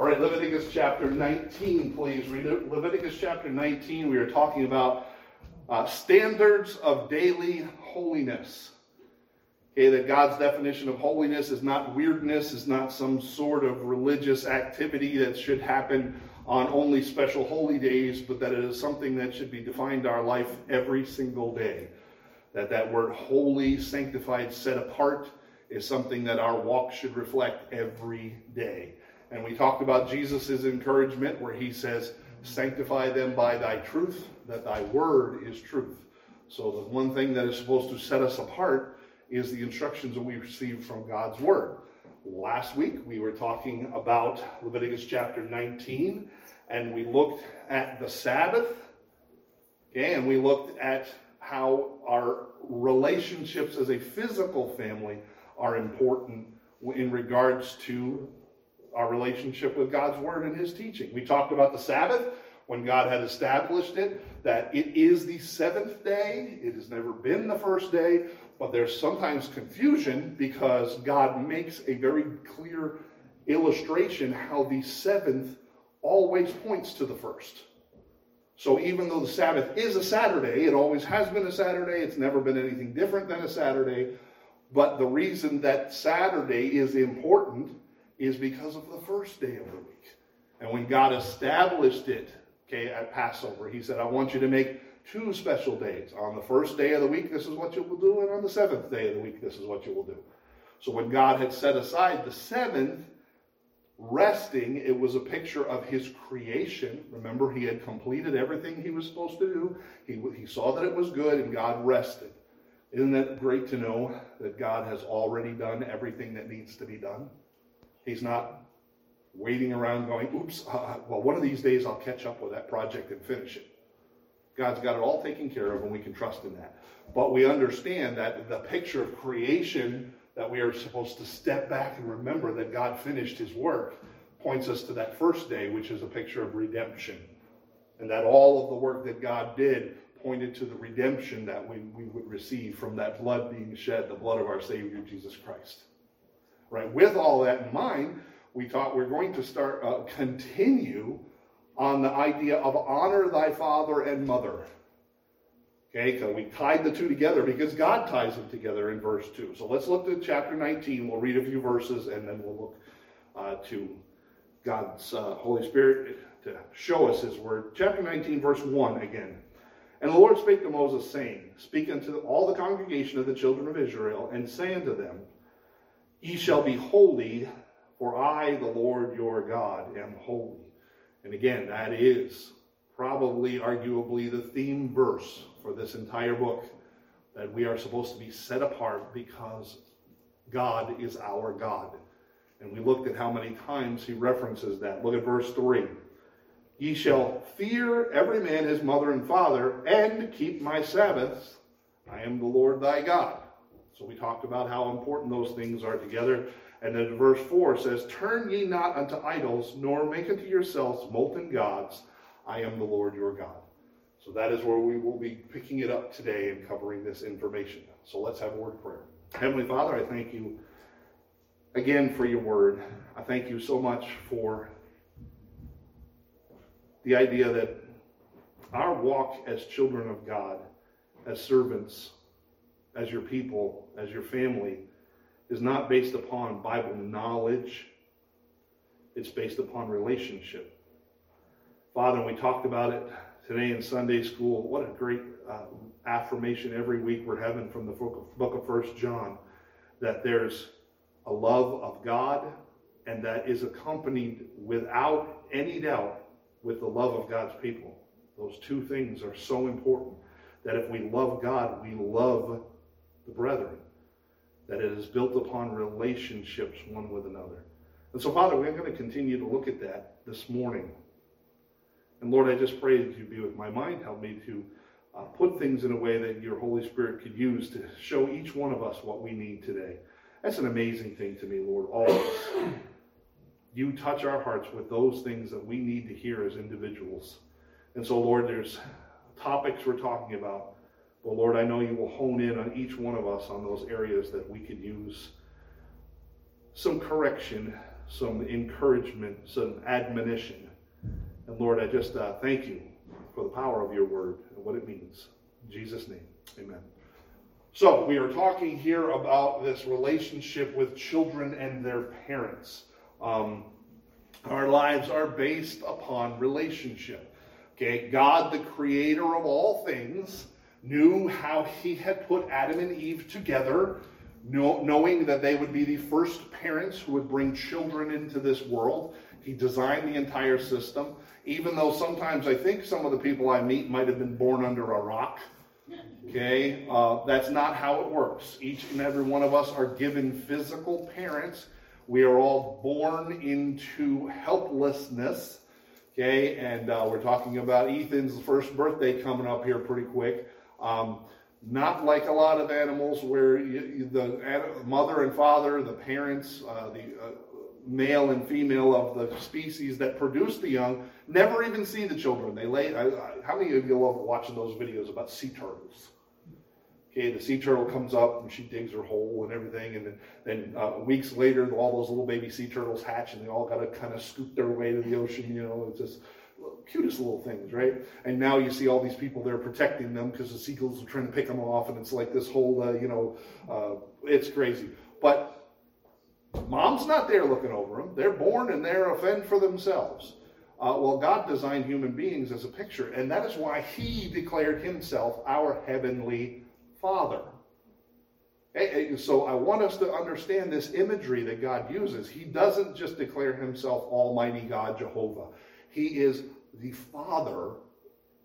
All right, Leviticus chapter 19, please. Read Leviticus chapter 19. We are talking about uh, standards of daily holiness. Okay, that God's definition of holiness is not weirdness, is not some sort of religious activity that should happen on only special holy days, but that it is something that should be defined our life every single day. That that word holy, sanctified, set apart is something that our walk should reflect every day. And we talked about Jesus' encouragement where he says, Sanctify them by thy truth, that thy word is truth. So the one thing that is supposed to set us apart is the instructions that we receive from God's word. Last week we were talking about Leviticus chapter 19, and we looked at the Sabbath. Okay, and we looked at how our relationships as a physical family are important in regards to our relationship with God's Word and His teaching. We talked about the Sabbath when God had established it, that it is the seventh day. It has never been the first day, but there's sometimes confusion because God makes a very clear illustration how the seventh always points to the first. So even though the Sabbath is a Saturday, it always has been a Saturday, it's never been anything different than a Saturday. But the reason that Saturday is important is because of the first day of the week. And when God established it, okay, at Passover, he said, I want you to make two special days. On the first day of the week, this is what you will do, and on the seventh day of the week, this is what you will do. So when God had set aside the seventh, resting, it was a picture of his creation. Remember, he had completed everything he was supposed to do. He, he saw that it was good, and God rested. Isn't that great to know that God has already done everything that needs to be done? He's not waiting around going, oops, uh, uh, well, one of these days I'll catch up with that project and finish it. God's got it all taken care of, and we can trust in that. But we understand that the picture of creation that we are supposed to step back and remember that God finished his work points us to that first day, which is a picture of redemption. And that all of the work that God did pointed to the redemption that we, we would receive from that blood being shed, the blood of our Savior Jesus Christ. Right? With all that in mind, we thought we're going to start uh, continue on the idea of honor thy father and mother. Okay, so we tied the two together because God ties them together in verse 2. So let's look to chapter 19. We'll read a few verses and then we'll look uh, to God's uh, Holy Spirit to show us His word. Chapter 19, verse 1 again. And the Lord spake to Moses, saying, Speak unto all the congregation of the children of Israel, and say unto them, Ye shall be holy, for I, the Lord your God, am holy. And again, that is probably, arguably, the theme verse for this entire book that we are supposed to be set apart because God is our God. And we looked at how many times he references that. Look at verse 3. Ye shall fear every man his mother and father, and keep my Sabbaths. I am the Lord thy God. So we talked about how important those things are together. And then verse 4 says, Turn ye not unto idols, nor make unto yourselves molten gods. I am the Lord your God. So that is where we will be picking it up today and covering this information. So let's have a word of prayer. Heavenly Father, I thank you again for your word. I thank you so much for the idea that our walk as children of God, as servants, as your people, as your family, is not based upon Bible knowledge. It's based upon relationship. Father, we talked about it today in Sunday school. What a great uh, affirmation every week we're having from the book of, First John that there's a love of God and that is accompanied without any doubt with the love of God's people. Those two things are so important that if we love God, we love the brethren, that it is built upon relationships one with another. And so, Father, we're going to continue to look at that this morning. And Lord, I just pray that you be with my mind. Help me to uh, put things in a way that your Holy Spirit could use to show each one of us what we need today. That's an amazing thing to me, Lord, always. You touch our hearts with those things that we need to hear as individuals. And so, Lord, there's topics we're talking about but Lord, I know you will hone in on each one of us on those areas that we could use some correction, some encouragement, some admonition. And Lord, I just uh, thank you for the power of your word and what it means. In Jesus' name, amen. So, we are talking here about this relationship with children and their parents. Um, our lives are based upon relationship. Okay, God, the creator of all things, knew how he had put Adam and Eve together, knowing that they would be the first parents who would bring children into this world. He designed the entire system, even though sometimes I think some of the people I meet might have been born under a rock. Okay, uh, that's not how it works. Each and every one of us are given physical parents. We are all born into helplessness. Okay, and uh, we're talking about Ethan's first birthday coming up here pretty quick. Um, not like a lot of animals where you, the mother and father, the parents, uh, the uh, male and female of the species that produce the young, never even see the children. They lay. I, I, how many of you love watching those videos about sea turtles? Okay, the sea turtle comes up and she digs her hole and everything, and then, then uh, weeks later, all those little baby sea turtles hatch, and they all got to kind of scoop their way to the ocean. You know, it's just cutest little things, right? And now you see all these people there protecting them because the seagulls are trying to pick them off, and it's like this whole, uh, you know, uh, it's crazy. But mom's not there looking over them. They're born and they're a fend for themselves. Uh, well, God designed human beings as a picture, and that is why He declared Himself our heavenly Father. So I want us to understand this imagery that God uses. He doesn't just declare Himself Almighty God Jehovah. He is the Father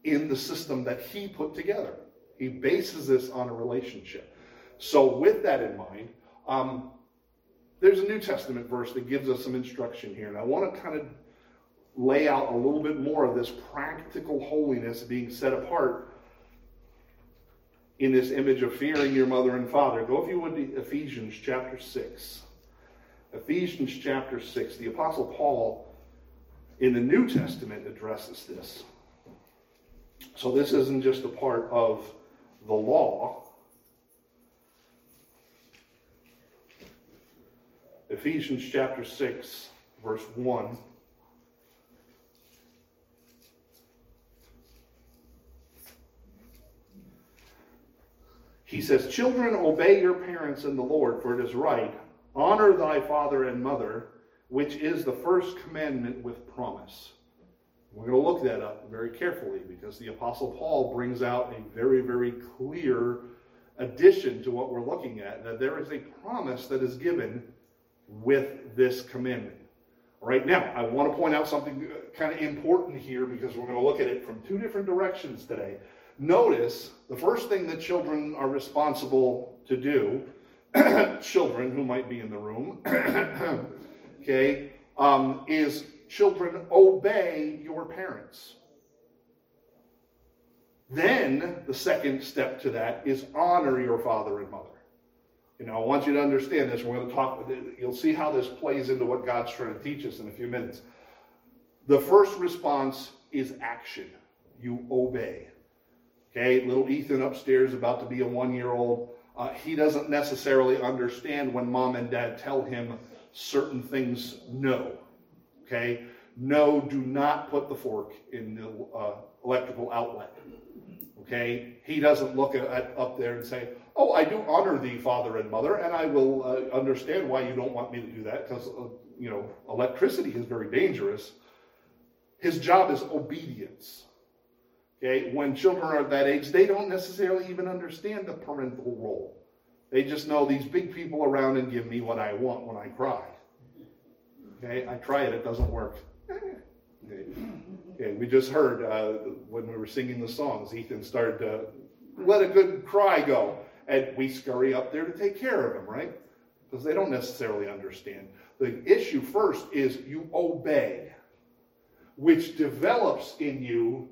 in the system that He put together. He bases this on a relationship. So, with that in mind, um, there's a New Testament verse that gives us some instruction here, and I want to kind of lay out a little bit more of this practical holiness being set apart in this image of fearing your mother and father. Go, if you would, to Ephesians chapter 6. Ephesians chapter 6. The Apostle Paul in the New Testament addresses this. So this isn't just a part of the law. Ephesians chapter 6, verse 1. He says, Children, obey your parents in the Lord, for it is right. Honor thy father and mother which is the first commandment with promise. We're going to look that up very carefully because the Apostle Paul brings out a very, very clear addition to what we're looking at that there is a promise that is given with this commandment. Right now, I want to point out something uh, kind of important here because we're going to look at it from two different directions today. Notice the first thing that children are responsible to do, children who might be in the room, okay, um, is children obey your parents. Then the second step to that is honor your father and mother. You know, I want you to understand this. We're going to talk, you'll see how this plays into what God's trying to teach us in a few minutes. The first response is action. You obey. Okay, little Ethan upstairs, about to be a one year old, uh, he doesn't necessarily understand when mom and dad tell him certain things no. Okay? No, do not put the fork in the uh, electrical outlet. Okay? He doesn't look at, at, up there and say, Oh, I do honor thee, father and mother, and I will uh, understand why you don't want me to do that because, uh, you know, electricity is very dangerous. His job is obedience. Okay? When children are that age, they don't necessarily even understand the parental role. They just know these big people around and give me what I want when I cry. Okay, I try it, it doesn't work. Okay, okay we just heard uh, when we were singing the songs, Ethan started to let a good cry go. And we scurry up there to take care of him, right? Because they don't necessarily understand. The issue first is you obey, which develops in you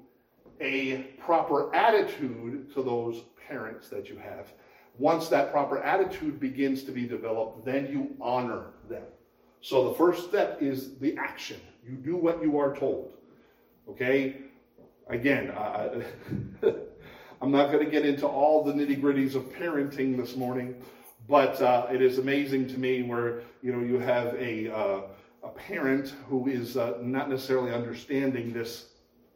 a proper attitude to those parents that you have. Once that proper attitude begins to be developed, then you honor them. So the first step is the action. You do what you are told. Okay? Again, uh, I'm not going to get into all the nitty gritties of parenting this morning, but uh, it is amazing to me where you know you have a uh, a parent who is uh, not necessarily understanding this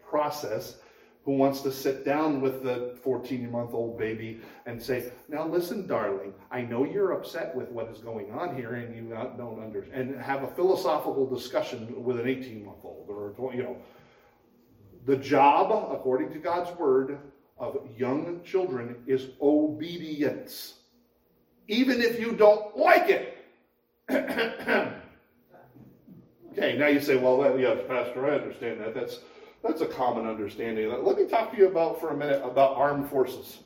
process, who wants to sit down with the 14 month old baby and say, Now listen, darling, I know you're upset with what is going on here and you don't understand, and have a philosophical discussion with an 18 month old or, you know. The job, according to God's word, of young children is obedience, even if you don't like it. okay, now you say, well, yes, Pastor, I understand that. That's that's a common understanding. Let me talk to you about for a minute about armed forces.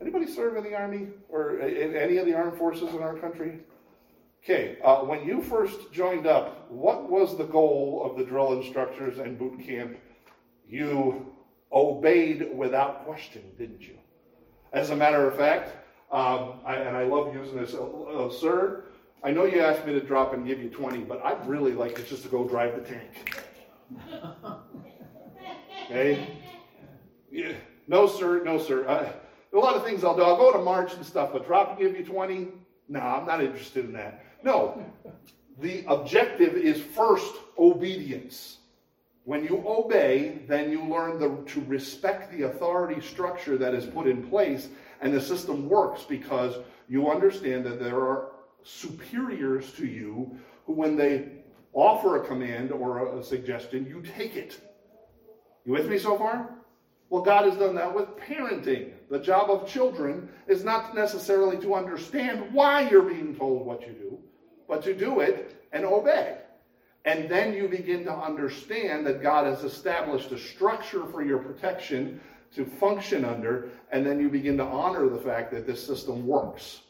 Anybody serve in the army or in any of the armed forces in our country? Okay, uh, when you first joined up, what was the goal of the drill instructors and boot camp? You obeyed without question, didn't you? As a matter of fact, um, I, and I love using this, uh, uh, sir, I know you asked me to drop and give you 20, but I'd really like it just to go drive the tank. Okay? Yeah. No, sir. No, sir. Uh, a lot of things I'll do. I'll go to march and stuff, but drop and give you 20? No, I'm not interested in that. No. The objective is first obedience. When you obey, then you learn the, to respect the authority structure that is put in place, and the system works because you understand that there are superiors to you who, when they offer a command or a suggestion, you take it. You with me so far? Well, God has done that with parenting. The job of children is not necessarily to understand why you're being told what you do, but to do it and obey. And then you begin to understand that God has established a structure for your protection to function under, and then you begin to honor the fact that this system works.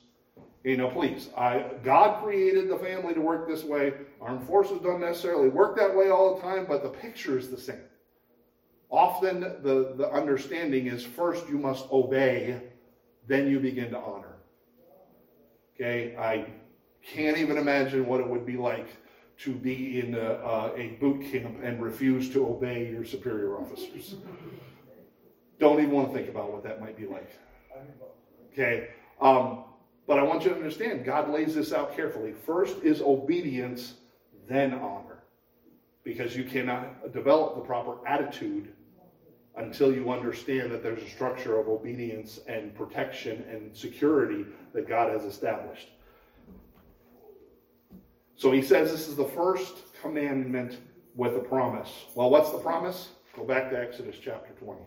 You know, please, I, God created the family to work this way. Armed forces don't necessarily work that way all the time, but the picture is the same. Often the, the understanding is first you must obey, then you begin to honor. Okay, I can't even imagine what it would be like to be in a, a boot camp and refuse to obey your superior officers. Don't even want to think about what that might be like. Okay, um, but I want you to understand God lays this out carefully. First is obedience, then honor. Because you cannot develop the proper attitude until you understand that there's a structure of obedience and protection and security that God has established. So he says this is the first commandment with a promise. Well, what's the promise? Go back to Exodus chapter 20.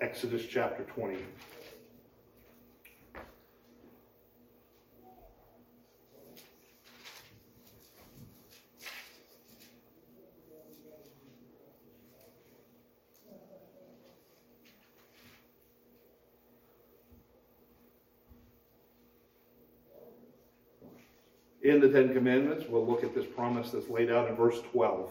Exodus chapter 20. In the Ten Commandments, we'll look at this promise that's laid out in verse 12.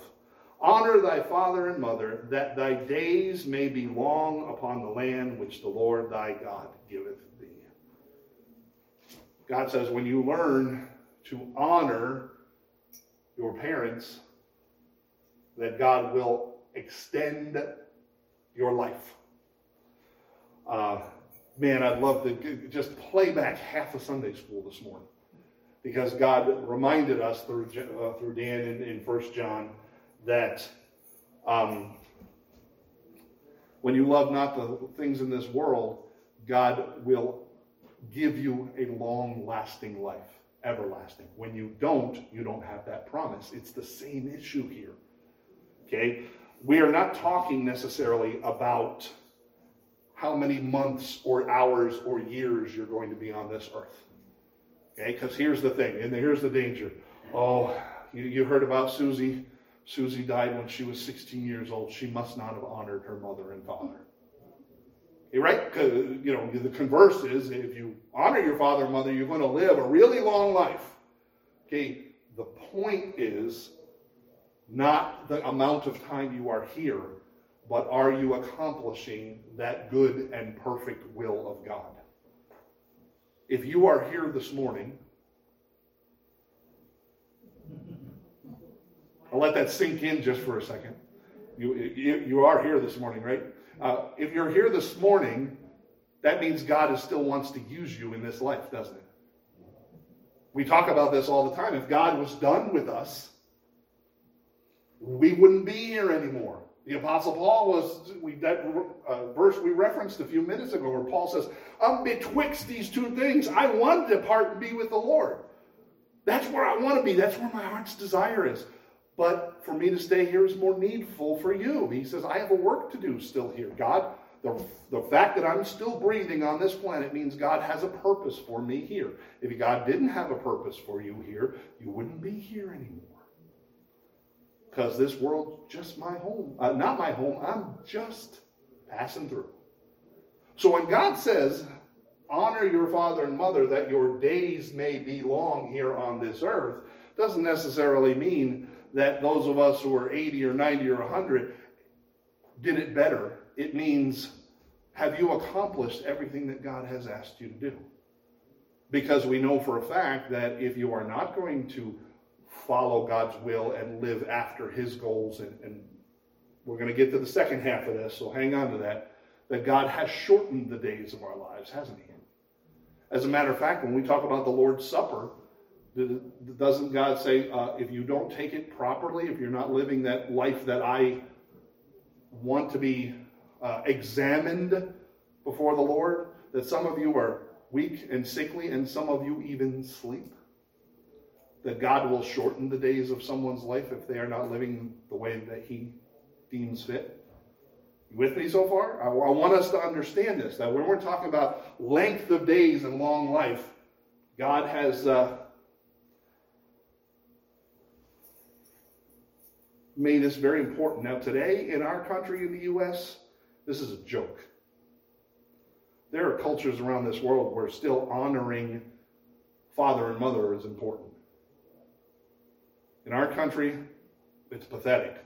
Honor thy father and mother, that thy days may be long upon the land which the Lord thy God giveth thee. God says, when you learn to honor your parents, that God will extend your life. Uh, man, I'd love to just play back half of Sunday school this morning because God reminded us through, uh, through Dan in, in 1 John that um, when you love not the things in this world, God will give you a long lasting life, everlasting. When you don't, you don't have that promise. It's the same issue here. Okay? We are not talking necessarily about how many months or hours or years you're going to be on this earth. Okay, because here's the thing, and here's the danger. Oh, you, you heard about Susie. Susie died when she was 16 years old. She must not have honored her mother and father. Okay, right? You know, the converse is if you honor your father and mother, you're going to live a really long life. Okay, the point is not the amount of time you are here, but are you accomplishing that good and perfect will of God? If you are here this morning, I'll let that sink in just for a second. You, you, you are here this morning, right? Uh, if you're here this morning, that means God is still wants to use you in this life, doesn't it? We talk about this all the time. If God was done with us, we wouldn't be here anymore. The Apostle Paul was we, that uh, verse we referenced a few minutes ago, where Paul says, "I'm betwixt these two things. I want to depart and be with the Lord. That's where I want to be. That's where my heart's desire is. But for me to stay here is more needful for you." He says, "I have a work to do still here, God." The, the fact that I'm still breathing on this planet means God has a purpose for me here. If God didn't have a purpose for you here, you wouldn't be here anymore. Because this world's just my home. Uh, not my home, I'm just passing through. So when God says, honor your father and mother that your days may be long here on this earth, doesn't necessarily mean that those of us who are 80 or 90 or 100 did it better it means, have you accomplished everything that God has asked you to do? Because we know for a fact that if you are not going to follow God's will and live after his goals, and, and we're going to get to the second half of this, so hang on to that, that God has shortened the days of our lives, hasn't he? As a matter of fact, when we talk about the Lord's Supper, doesn't God say, uh, if you don't take it properly, if you're not living that life that I want to be uh, examined before the Lord, that some of you are weak and sickly, and some of you even sleep. That God will shorten the days of someone's life if they are not living the way that He deems fit. You with me so far? I, I want us to understand this that when we're talking about length of days and long life, God has uh, made this very important. Now, today in our country, in the U.S., this is a joke. There are cultures around this world where still honoring father and mother is important. In our country, it's pathetic.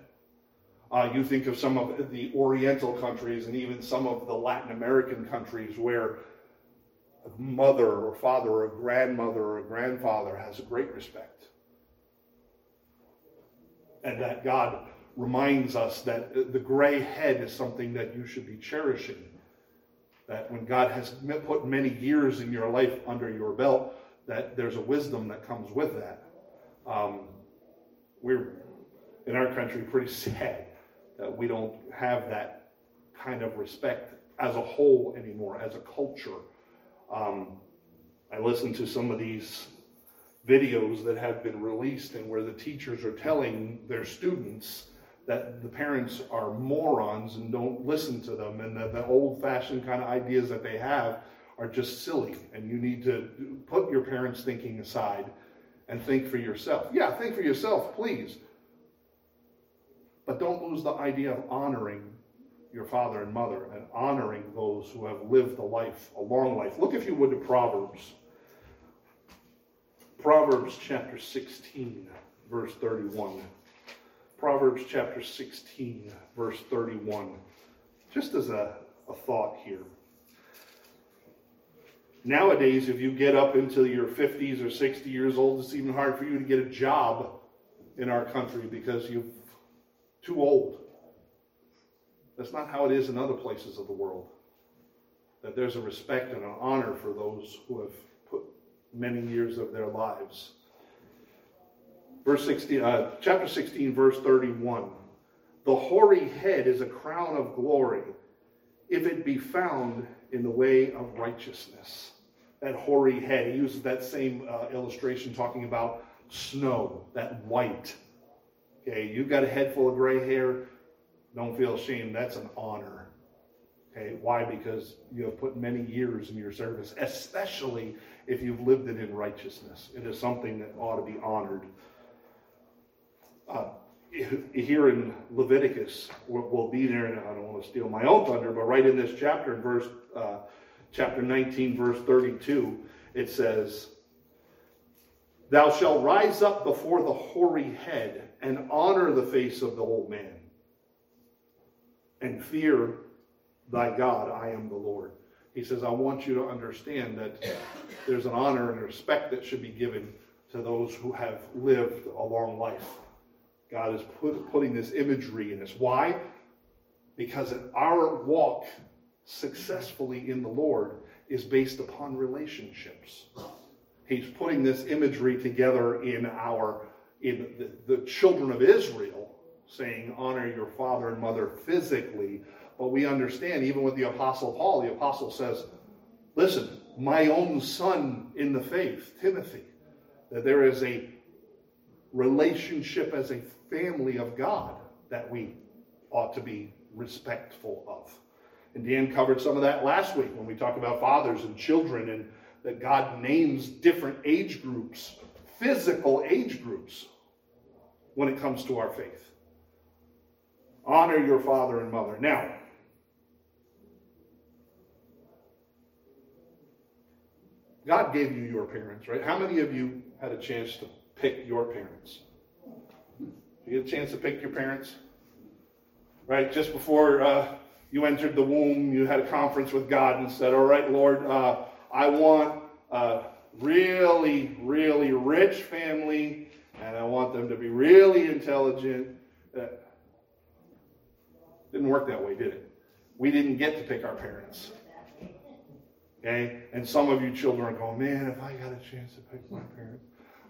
Uh, you think of some of the Oriental countries and even some of the Latin American countries where a mother or father or a grandmother or a grandfather has a great respect. And that God reminds us that the gray head is something that you should be cherishing. That when God has put many years in your life under your belt, that there's a wisdom that comes with that. Um, we're in our country pretty sad that we don't have that kind of respect as a whole anymore, as a culture. Um, I listened to some of these videos that have been released and where the teachers are telling their students that the parents are morons and don't listen to them, and that the old fashioned kind of ideas that they have are just silly. And you need to put your parents' thinking aside and think for yourself. Yeah, think for yourself, please. But don't lose the idea of honoring your father and mother and honoring those who have lived a life, a long life. Look, if you would, to Proverbs. Proverbs chapter 16, verse 31. Proverbs chapter 16, verse 31. Just as a, a thought here. Nowadays, if you get up into your 50s or 60 years old, it's even hard for you to get a job in our country because you're too old. That's not how it is in other places of the world. That there's a respect and an honor for those who have put many years of their lives verse 16, uh, chapter 16, verse 31. The hoary head is a crown of glory if it be found in the way of righteousness. That hoary head, he uses that same uh, illustration talking about snow, that white. Okay, you've got a head full of gray hair, don't feel ashamed. That's an honor. Okay, why? Because you have put many years in your service, especially if you've lived it in righteousness. It is something that ought to be honored uh, here in Leviticus, we'll, be there, and I don't want to steal my own thunder, but right in this chapter, verse uh, chapter 19, verse 32, it says, "Thou shalt rise up before the hoary head and honor the face of the old man, and fear thy God. I am the Lord." He says, "I want you to understand that there's an honor and respect that should be given to those who have lived a long life." God is put, putting this imagery in us. Why? Because our walk successfully in the Lord is based upon relationships. He's putting this imagery together in our in the, the children of Israel, saying, honor your father and mother physically. But we understand, even with the Apostle Paul, the Apostle says, listen, my own son in the faith, Timothy, that there is a relationship as a family of God that we ought to be respectful of. And Dan covered some of that last week when we talked about fathers and children and that God names different age groups, physical age groups, when it comes to our faith. Honor your father and mother. Now, God gave you your parents, right? How many of you had a chance to pick your parents? You get a chance to pick your parents? Right? Just before uh, you entered the womb, you had a conference with God and said, All right, Lord, uh, I want a really, really rich family, and I want them to be really intelligent. Uh, didn't work that way, did it? We didn't get to pick our parents. Okay? And some of you children are going, man, if I got a chance to pick my parents.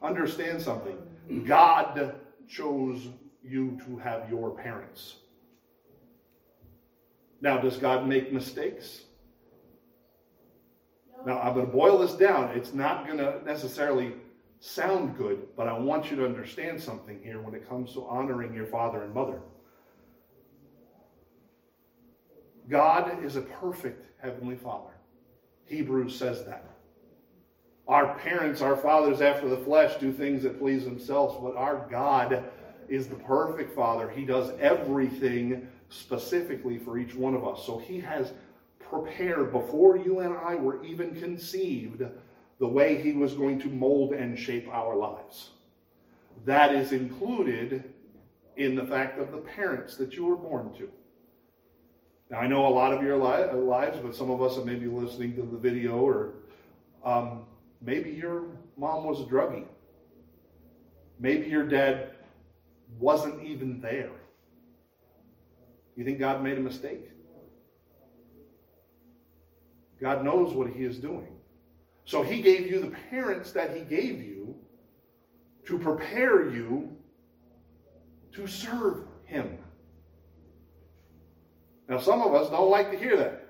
Understand something. God chose you to have your parents. Now, does God make mistakes? Now, I'm going to boil this down. It's not going to necessarily sound good, but I want you to understand something here when it comes to honoring your father and mother. God is a perfect heavenly father. Hebrews says that. Our parents, our fathers after the flesh, do things that please themselves, but our God is the perfect father. He does everything specifically for each one of us. So he has prepared before you and I were even conceived the way he was going to mold and shape our lives. That is included in the fact of the parents that you were born to. Now, I know a lot of your li- lives, but some of us are maybe listening to the video, or um, maybe your mom was a druggie. Maybe your dad wasn't even there. You think God made a mistake? God knows what He is doing. So He gave you the parents that He gave you to prepare you to serve Him. Now, some of us don't like to hear that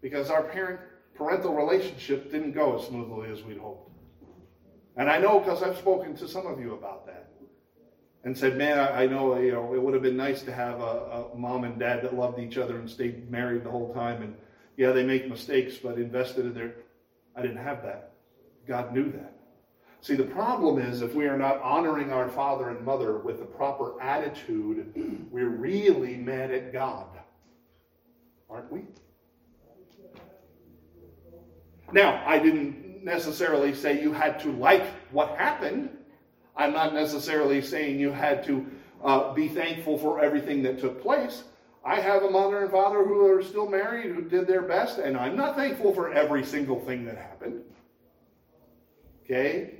because our parent parental relationship didn't go as smoothly as we'd hoped. And I know because I've spoken to some of you about that and said, man, I, I, know you know it would have been nice to have a, a, mom and dad that loved each other and stayed married the whole time. And yeah, they make mistakes, but invested in their. I didn't have that. God knew that. See, the problem is if we are not honoring our father and mother with the proper attitude, we're really mad at God, aren't we? Now, I didn't necessarily say you had to like what happened. I'm not necessarily saying you had to uh, be thankful for everything that took place. I have a mother and father who are still married, who did their best, and I'm not thankful for every single thing that happened. Okay?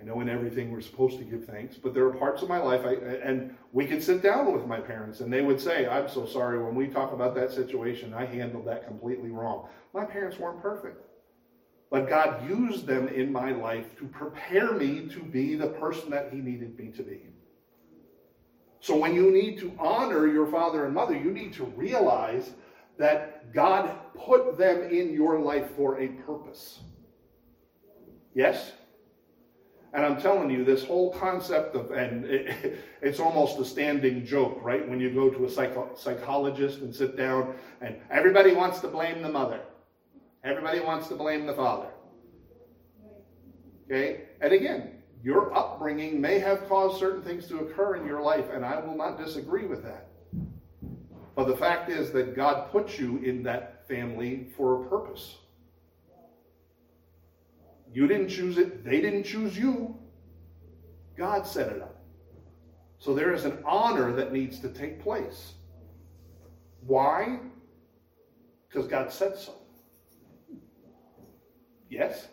I know in everything we're supposed to give thanks, but there are parts of my life, I, and we could sit down with my parents, and they would say, I'm so sorry, when we talk about that situation, I handled that completely wrong. My parents weren't perfect. But God used them in my life to prepare me to be the person that He needed me to be. So when you need to honor your father and mother, you need to realize that God put them in your life for a purpose. Yes? And I'm telling you, this whole concept of, and it, it's almost a standing joke, right? When you go to a psycho, psychologist and sit down, and everybody wants to blame the mother. Everybody wants to blame the father. Okay? And again, your upbringing may have caused certain things to occur in your life, and I will not disagree with that. But the fact is that God put you in that family for a purpose. You didn't choose it, they didn't choose you. God set it up. So there is an honor that needs to take place. Why? Because God said so. Yes?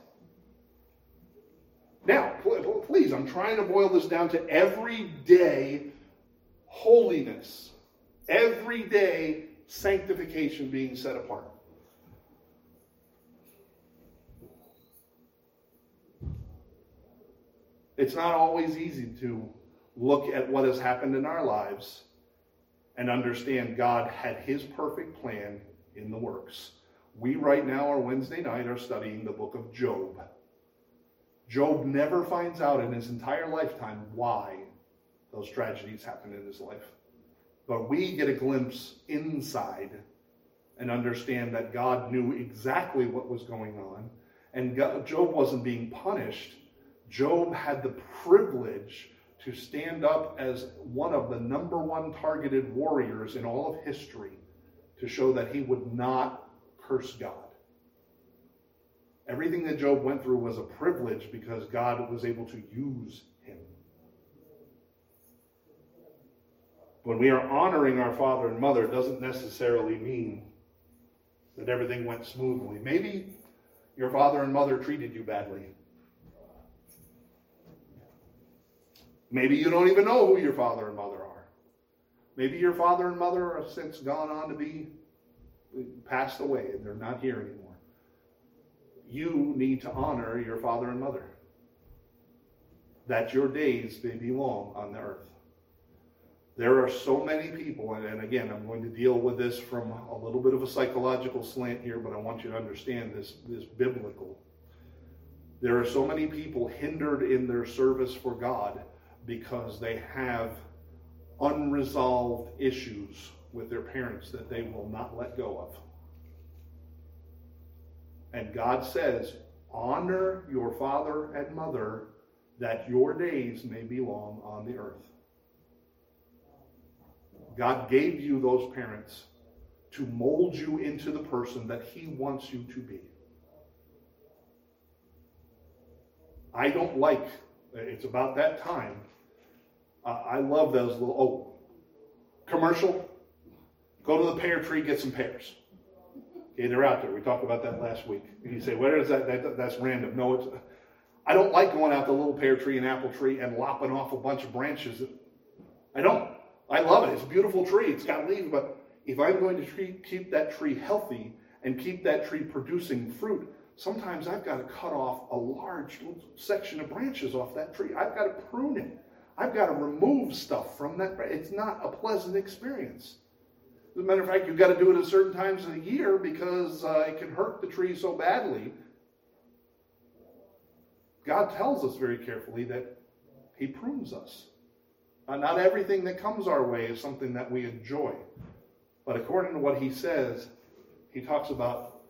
Now, please, I'm trying to boil this down to everyday holiness, everyday sanctification being set apart. It's not always easy to look at what has happened in our lives and understand God had his perfect plan in the works. We right now, our Wednesday night, are studying the book of Job. Job never finds out in his entire lifetime why those tragedies happened in his life. But we get a glimpse inside and understand that God knew exactly what was going on. And Job wasn't being punished. Job had the privilege to stand up as one of the number one targeted warriors in all of history to show that he would not curse God. Everything that Job went through was a privilege because God was able to use him. When we are honoring our father and mother, it doesn't necessarily mean that everything went smoothly. Maybe your father and mother treated you badly. Maybe you don't even know who your father and mother are. Maybe your father and mother have since gone on to be passed away and they're not here anymore. You need to honor your father and mother, that your days may be long on the earth. There are so many people, and again, I'm going to deal with this from a little bit of a psychological slant here, but I want you to understand this, this biblical. There are so many people hindered in their service for God because they have unresolved issues with their parents that they will not let go of. And God says, honor your father and mother that your days may be long on the earth. God gave you those parents to mold you into the person that He wants you to be. I don't like, it's about that time. Uh, I love those little, oh, commercial. Go to the pear tree, get some pears. Okay, they're out there. We talked about that last week. And you say, where is that? that that's random. No, it's. I don't like going out to the little pear tree and apple tree and lopping off a bunch of branches. I don't. I love it. It's a beautiful tree. It's got leaves, but if I'm going to treat, keep that tree healthy and keep that tree producing fruit, sometimes I've got to cut off a large section of branches off that tree. I've got to prune it. I've got to remove stuff from that. It's not a pleasant experience. As a matter of fact, you've got to do it at certain times of the year because uh, it can hurt the tree so badly. God tells us very carefully that He prunes us. Uh, not everything that comes our way is something that we enjoy. But according to what he says, he talks about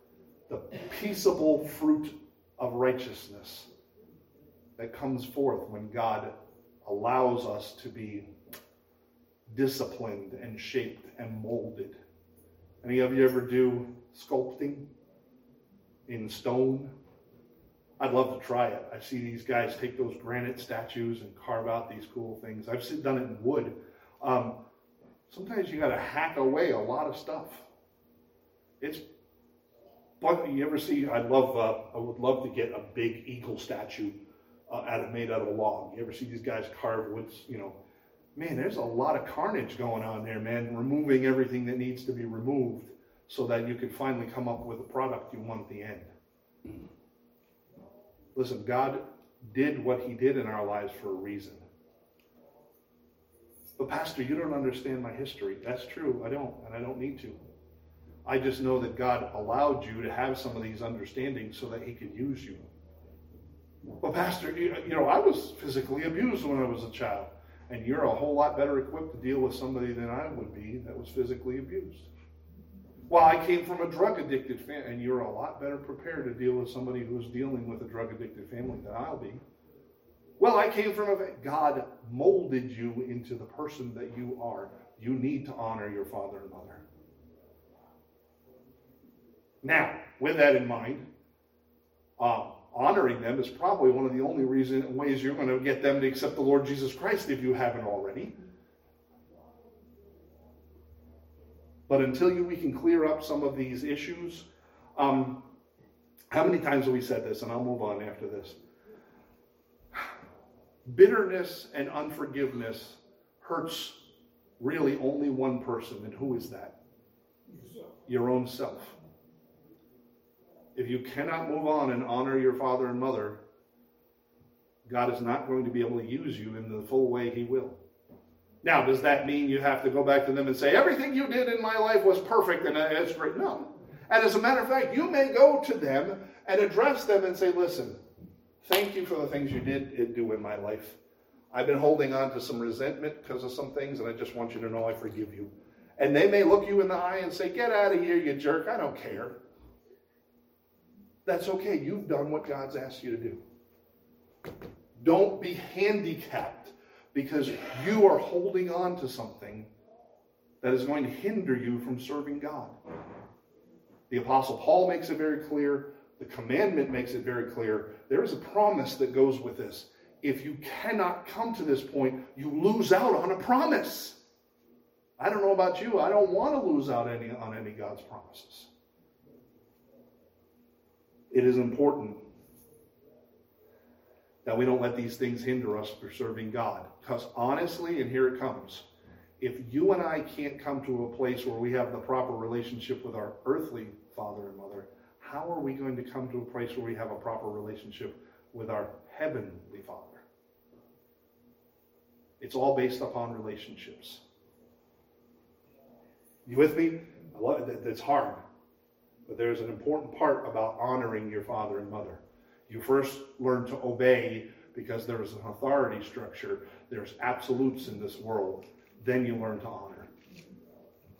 the peaceable fruit of righteousness that comes forth when God allows us to be disciplined and shaped and molded. Any of you ever do sculpting in stone? I'd love to try it. I see these guys take those granite statues and carve out these cool things. I've done it in wood. Um, sometimes you got to hack away a lot of stuff. It's but you ever see? I love. Uh, I would love to get a big eagle statue uh, out of made out of a log. You ever see these guys carve woods? You know, man, there's a lot of carnage going on there, man. Removing everything that needs to be removed so that you can finally come up with a product you want at the end. Listen, God did what he did in our lives for a reason. But, Pastor, you don't understand my history. That's true. I don't, and I don't need to. I just know that God allowed you to have some of these understandings so that he could use you. Well, Pastor, you, you know, I was physically abused when I was a child, and you're a whole lot better equipped to deal with somebody than I would be that was physically abused. Well, I came from a drug addicted family, and you're a lot better prepared to deal with somebody who's dealing with a drug addicted family than I'll be. Well, I came from a God molded you into the person that you are. You need to honor your father and mother. Now, with that in mind, uh, honoring them is probably one of the only reason, ways you're going to get them to accept the Lord Jesus Christ if you haven't already. But until you, we can clear up some of these issues, um, how many times have we said this? And I'll move on after this. Bitterness and unforgiveness hurts really only one person, and who is that? Your own self. If you cannot move on and honor your father and mother, God is not going to be able to use you in the full way He will. Now, does that mean you have to go back to them and say, everything you did in my life was perfect and it's great? No. And as a matter of fact, you may go to them and address them and say, listen, thank you for the things you did do in my life. I've been holding on to some resentment because of some things, and I just want you to know I forgive you. And they may look you in the eye and say, Get out of here, you jerk. I don't care. That's okay. You've done what God's asked you to do. Don't be handicapped because you are holding on to something that is going to hinder you from serving God. The Apostle Paul makes it very clear. The commandment makes it very clear. There is a promise that goes with this. If you cannot come to this point, you lose out on a promise. I don't know about you. I don't want to lose out any, on any God's promises. It is important that we don't let these things hinder us for serving God. Because honestly, and here it comes, if you and I can't come to a place where we have the proper relationship with our earthly father and mother, how are we going to come to a place where we have a proper relationship with our heavenly father? It's all based upon relationships. You with me? That's hard. But there's an important part about honoring your father and mother. You first learn to obey because there is an authority structure. There's absolutes in this world. Then you learn to honor.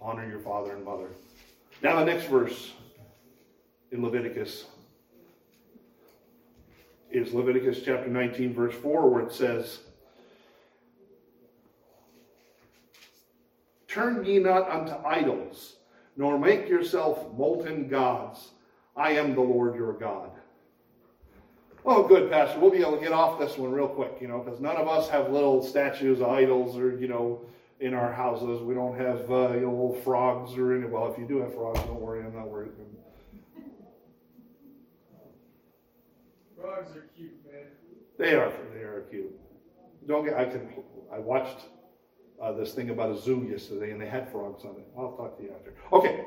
Honor your father and mother. Now, the next verse in Leviticus is Leviticus chapter 19, verse 4, where it says, Turn ye not unto idols, nor make yourself molten gods. I am the Lord your God. Oh, good, Pastor. We'll be able to get off this one real quick, you know, because none of us have little statues idols or, you know, in our houses. We don't have uh, you know, little frogs or any. Well, if you do have frogs, don't worry. I'm not worried. Frogs are cute, man. They are. They are cute. Don't get. I can. I watched uh, this thing about a zoo yesterday, and they had frogs on it. I'll talk to you after. Okay.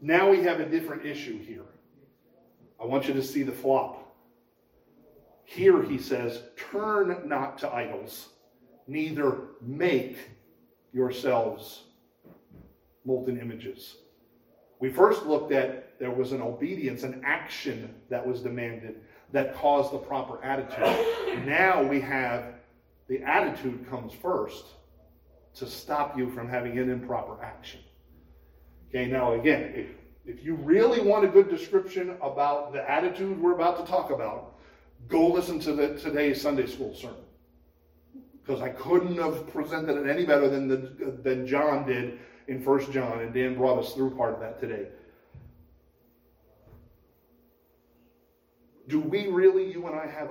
Now we have a different issue here. I want you to see the flop. Here he says, Turn not to idols, neither make yourselves molten images. We first looked at there was an obedience, an action that was demanded that caused the proper attitude. Now we have the attitude comes first to stop you from having an improper action. Okay, now again, if if you really want a good description about the attitude we're about to talk about, go listen to the, today's Sunday school sermon. Because I couldn't have presented it any better than, the, than John did in First John, and Dan brought us through part of that today. Do we really, you and I, have